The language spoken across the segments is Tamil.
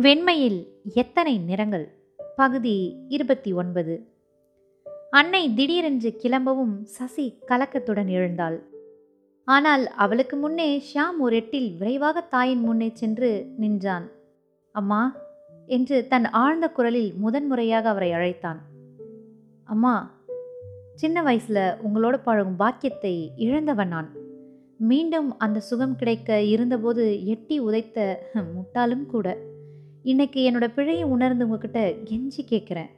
வெண்மையில் எத்தனை நிறங்கள்? பகுதி இருபத்தி ஒன்பது. அன்னை திடீரென்று கிளம்பவும் சசி கலக்கத்துடன் எழுந்தாள். ஆனால் அவளுக்கு முன்னே ஷியாம் ஒரு எட்டில் விரைவாக தாயின் முன்னே சென்று நின்றான். அம்மா என்று தன் ஆழ்ந்த குரலில் முதன்முறையாக அவரை அழைத்தான். அம்மா சின்ன வயசுல உங்களோட பழகும் பாக்கியத்தை இழந்தவன் நான். மீண்டும் அந்த சுகம் கிடைக்க இருந்தபோது எட்டி உதைத்த முட்டாளும் கூட. இன்னைக்கு என்னோட பிழையை உணர்ந்து உங்ககிட்ட கெஞ்சி கேட்குறேன்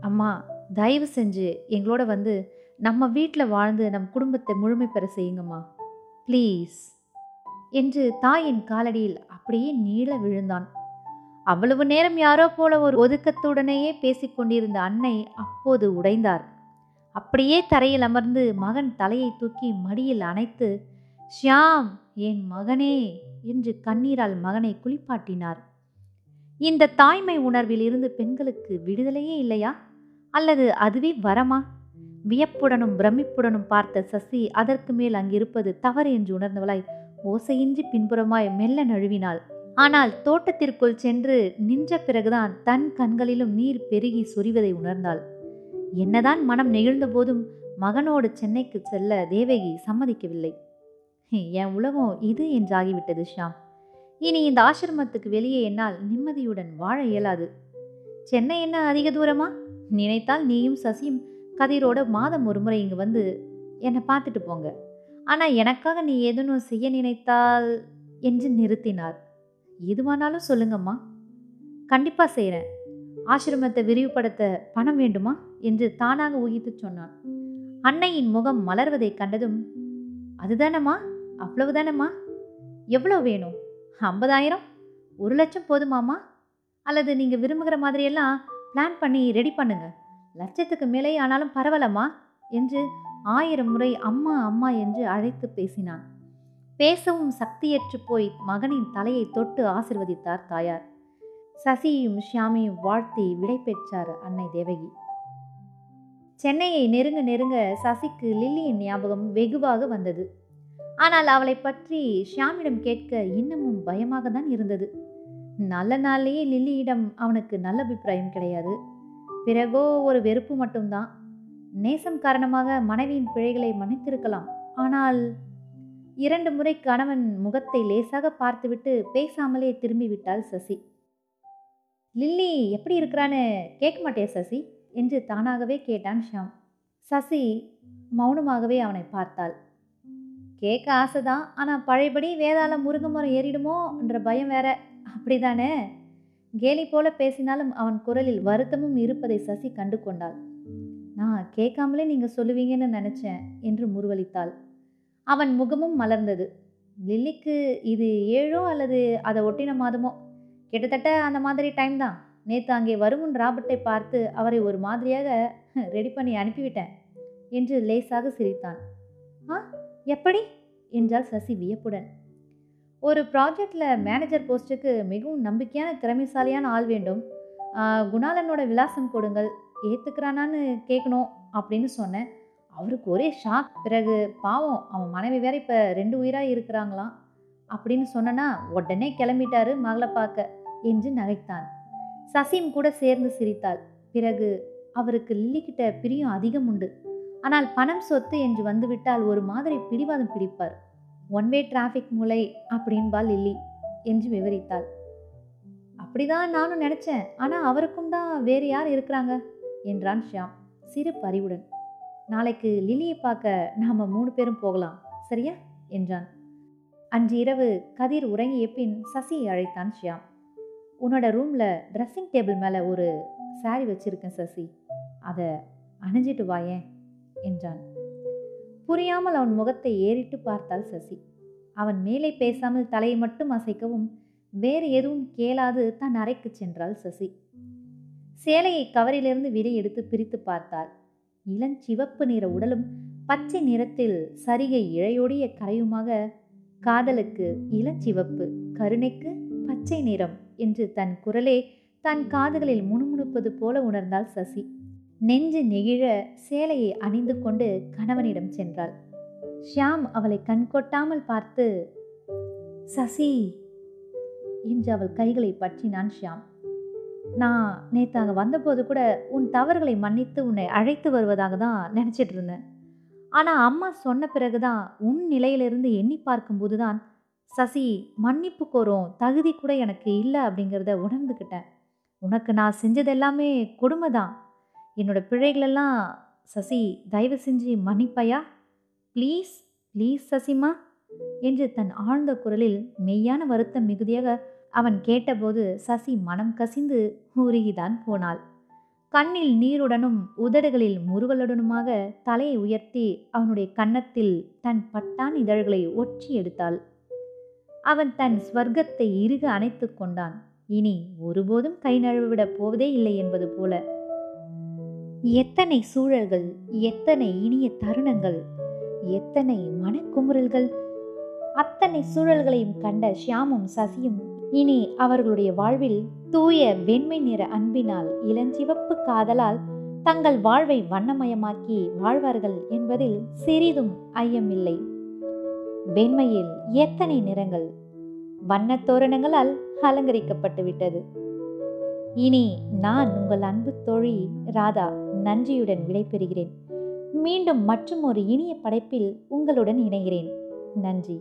அம்மா தயவு செஞ்சு எங்களோட வந்து நம்ம வீட்டில் வாழ்ந்து நம் குடும்பத்தை முழுமை பெற செய்யுங்கம்மா. ப்ளீஸ் என்று தாயின் காலடியில் அப்படியே நீள விழுந்தான். அவ்வளவு நேரம் யாரோ போல ஒரு ஒதுக்கத்துடனேயே பேசிக்கொண்டிருந்த அன்னை அப்போது உடைந்தார். அப்படியே தரையில் அமர்ந்து மகன் தலையை தூக்கி மடியில் அணைத்து ஷியாம் என் மகனே என்று கண்ணீரால் மகனை குளிப்பாட்டினார். இந்த தாய்மை உணர்வில் இருந்து பெண்களுக்கு விடுதலையே இல்லையா? அல்லது அதுவே வரமா? வியப்புடனும் பிரமிப்புடனும் பார்த்த சசி அதற்கு மேல் அங்கிருப்பது தவறு என்று உணர்ந்தவளாய் ஓசையின்றி பின்புறமாய் மெல்ல நழுவினாள். ஆனால் தோட்டத்திற்குள் சென்று நின்ற பிறகுதான் தன் கண்களிலும் நீர் பெருகி சொரிவதை உணர்ந்தாள். என்னதான் மனம் நெகிழ்ந்த போதும் மகனோடு சென்னைக்கு செல்ல தேவகி சம்மதிக்கவில்லை. என் உலகம் இது என்றாகிவிட்டது ஷாம் இனி இந்த ஆசிரமத்துக்கு வெளியே என்னால் நிம்மதியுடன் வாழ இயலாது. சென்னை என்ன அதிக தூரமா? நினைத்தால் நீயும் சசியும் கதிரோட மாதம் ஒரு முறை இங்கே வந்து என்னை பார்த்துட்டு போங்க. ஆனால் எனக்காக நீ ஏதேனும் செய்ய நினைத்தால் என்று நிறுத்தினார். எதுவானாலும் சொல்லுங்கம்மா. கண்டிப்பாக செய்கிறேன் ஆசிரமத்தை விரிவுபடுத்த பணம் வேண்டுமா? என்று தானாக ஊகித்து சொன்னான். அன்னையின் முகம் மலர்வதை கண்டதும் அதுதானம்மா? அவ்வளவுதானம்மா? எவ்வளோ வேணும்? ஐம்பதாயிரம்? ஒரு லட்சம் போதுமாம்மா அல்லது நீங்கள் விரும்புகிற மாதிரியெல்லாம் பிளான் பண்ணி ரெடி பண்ணுங்க. லட்சத்துக்கு மேலே ஆனாலும் பரவலம்மா என்று ஆயிரம் முறை அம்மா அம்மா என்று அழைத்து பேசினான். பேசவும் சக்தியற்று போய் மகனின் தலையை தொட்டு ஆசிர்வதித்தார் தாயார். சசியையும் ஷியாமியும் வாழ்த்தி விடை பெற்றார் அன்னை தேவகி. சென்னையை நெருங்க நெருங்க சசிக்கு லில்லியின் ஞாபகம் வெகுவாக வந்தது. ஆனால் அவளை பற்றி ஷியாமிடம் கேட்க இன்னமும் பயமாக தான் இருந்தது. நல்ல நாள்லேயே லில்லியிடம் அவனுக்கு நல்ல அபிப்பிராயம் கிடையாது. பிறகோ ஒரு வெறுப்பு மட்டும்தான். நேசம் காரணமாக மனைவியின் பிழைகளை மன்னித்திருக்கலாம். ஆனால் இரண்டு முறை கணவன் முகத்தை லேசாக பார்த்துவிட்டு பேசாமலே திரும்பி விட்டாள் சசி. லில்லி எப்படி இருக்கிறான்னு கேட்க மாட்டே சசி? என்று தானாகவே கேட்டான் ஷாம் சசி மௌனமாகவே அவனை பார்த்தாள். கேட்க ஆசை தான் ஆனால் பழையபடி வேதாளம் முருங்கை மரம் ஏறிடுமோன்ற பயம் வேற. அப்படிதானே? கேலி போல பேசினாலும் அவன் குரலில் வருத்தமும் இருப்பதை சசி கண்டு கொண்டாள். நான் கேட்காமலே நீங்கள் சொல்லுவீங்கன்னு நினச்சேன் என்று முருவளித்தாள் அவன் முகமும் மலர்ந்தது. லில்லிக்கு இது ஏழோ அல்லது அதை ஒட்டின மாதமோ? கிட்டத்தட்ட அந்த மாதிரி டைம் தான். நேற்று அங்கே வருமுன் ராபர்ட்டை பார்த்து அவரை ஒரு மாதிரியாக ரெடி பண்ணி அனுப்பிவிட்டேன் என்று லேசாக சிரித்தான். ஆ எப்படி? என்றால் சசி வியப்புடன். ஒரு ப்ராஜெக்டில் மேனேஜர் போஸ்ட்டுக்கு மிகவும் நம்பிக்கையான திறமைசாலியான ஆள் வேண்டும். குணாலனோட விலாசம் கொடுங்கள். ஏற்றுக்கிறானான்னு கேட்கணும் அப்படின்னு சொன்னேன். அவருக்கு ஒரே ஷாக் பிறகு பாவம் அவன் மனைவி வேற இப்போ ரெண்டு உயிராக இருக்கிறாங்களாம். அப்படின்னு சொன்னனா உடனே கிளம்பிட்டாரு மகளை பார்க்க என்று நகைத்தான். சசியும் கூட சேர்ந்து சிரித்தாள். பிறகு அவருக்கு லில்லிக்கிட்ட பிரியம் அதிகம் உண்டு. ஆனால் பணம் சொத்து என்று வந்துவிட்டால் ஒரு மாதிரி பிடிவாதம் பிடிப்பார். ஒன் வே டிராஃபிக் மூளை அப்படின்பால் லில்லி என்று விவரித்தாள். அப்படிதான் நானும் நினச்சேன். ஆனால் அவருக்கும் தான் வேறு யார் இருக்கிறாங்க? என்றான் ஷியாம் சிறு பறிவுடன் நாளைக்கு லில்லியை பார்க்க நாம் மூணு பேரும் போகலாம் சரியா? என்றான். அன்று இரவு கதிர் உறங்கிய பின் சசியை அழைத்தான் ஷியாம். உன்னோட ரூமில் ட்ரெஸ்ஸிங் டேபிள் மேலே ஒரு சாரி வச்சுருக்கேன் சசி. அதை அணிஞ்சிட்டு வாயேன் என்றான். புரியாமல் அவன் முகத்தை ஏறிட்டு பார்த்தாள் சசி. அவன் மேலே பேசாமல் தலையை மட்டும் அசைக்கவும் வேறு எதுவும் கேளாது தன் அறைக்கு சென்றாள் சசி. சேலையை கவரிலிருந்து விடை எடுத்து பிரித்து பார்த்தாள். இளஞ்சிவப்பு நிற உடலும் பச்சை நிறத்தில் சரிகை இழையோடிய கரையுமாக காதலுக்கு இளஞ்சிவப்பு கருணைக்கு பச்சை நிறம் என்று தன் குரலே தன் காதுகளில் முணுமுணுப்பது போல உணர்ந்தாள் சசி. நெஞ்சு நெகிழ சேலையை அணிந்து கொண்டு கணவனிடம் சென்றாள். ஷியாம் அவளை கண்கொட்டாமல் பார்த்து சசி என்று அவள் கைகளை பற்றினான் ஷியாம். நான் நேற்று அங்கே வந்தபோது கூட உன் தவறுகளை மன்னித்து உன்னை அழைத்து வருவதாக தான் நினச்சிட்டு இருந்தேன். ஆனால் அம்மா சொன்ன பிறகுதான் உன் நிலையிலிருந்து எண்ணி பார்க்கும்போது தான் சசி மன்னிப்பு கோரும் தகுதி கூட எனக்கு இல்லை அப்படிங்கிறத உணர்ந்துக்கிட்டேன் உனக்கு நான் செஞ்சது எல்லாமே கொடுமை தான் என்னோட பிழைகளெல்லாம் சசி தயவு செஞ்சு மன்னிப்பையா? ப்ளீஸ் ப்ளீஸ் சசிமா என்று தன் ஆழ்ந்த குரலில் மெய்யான வருத்தம் மிகுதியாக அவன் கேட்டபோது சசி மனம் கசிந்து உருகிதான் போனாள். கண்ணில் நீருடனும் உதடுகளில் முறுவலுடனுமாக தலையை உயர்த்தி அவனுடைய கன்னத்தில் தன் பட்டான் இதழ்களை ஒற்றி எடுத்தாள். அவன் தன் ஸ்வர்க்கத்தை இறுக அணைத்து கொண்டான். இனி ஒருபோதும் கை நழுவிடப் போவதே இல்லை என்பது போல எத்தனை சூழல்கள் எத்தனை இனிய தருணங்கள் எத்தனை மனக்குமுறல்கள் அத்தனை சூழல்களையும் கண்ட ஷியாமும் சசியும் இனி அவர்களுடைய வாழ்வில் தூய வெண்மை நிற அன்பினால் இளஞ்சிவப்பு காதலால் தங்கள் வாழ்வை வண்ணமயமாக்கி வாழ்வார்கள் என்பதில் சிறிதும் ஐயமில்லை. வெண்மையில் எத்தனை நிறங்கள் வண்ணத் தோரணங்களால் அலங்கரிக்கப்பட்டு விட்டது இனி நான் உங்கள் அன்பு தோழி ராதா நன்றியுடன் விடைபெறுகிறேன். மீண்டும் மற்றும் ஒரு இனிய படைப்பில் உங்களுடன் இணைகிறேன். நன்றி.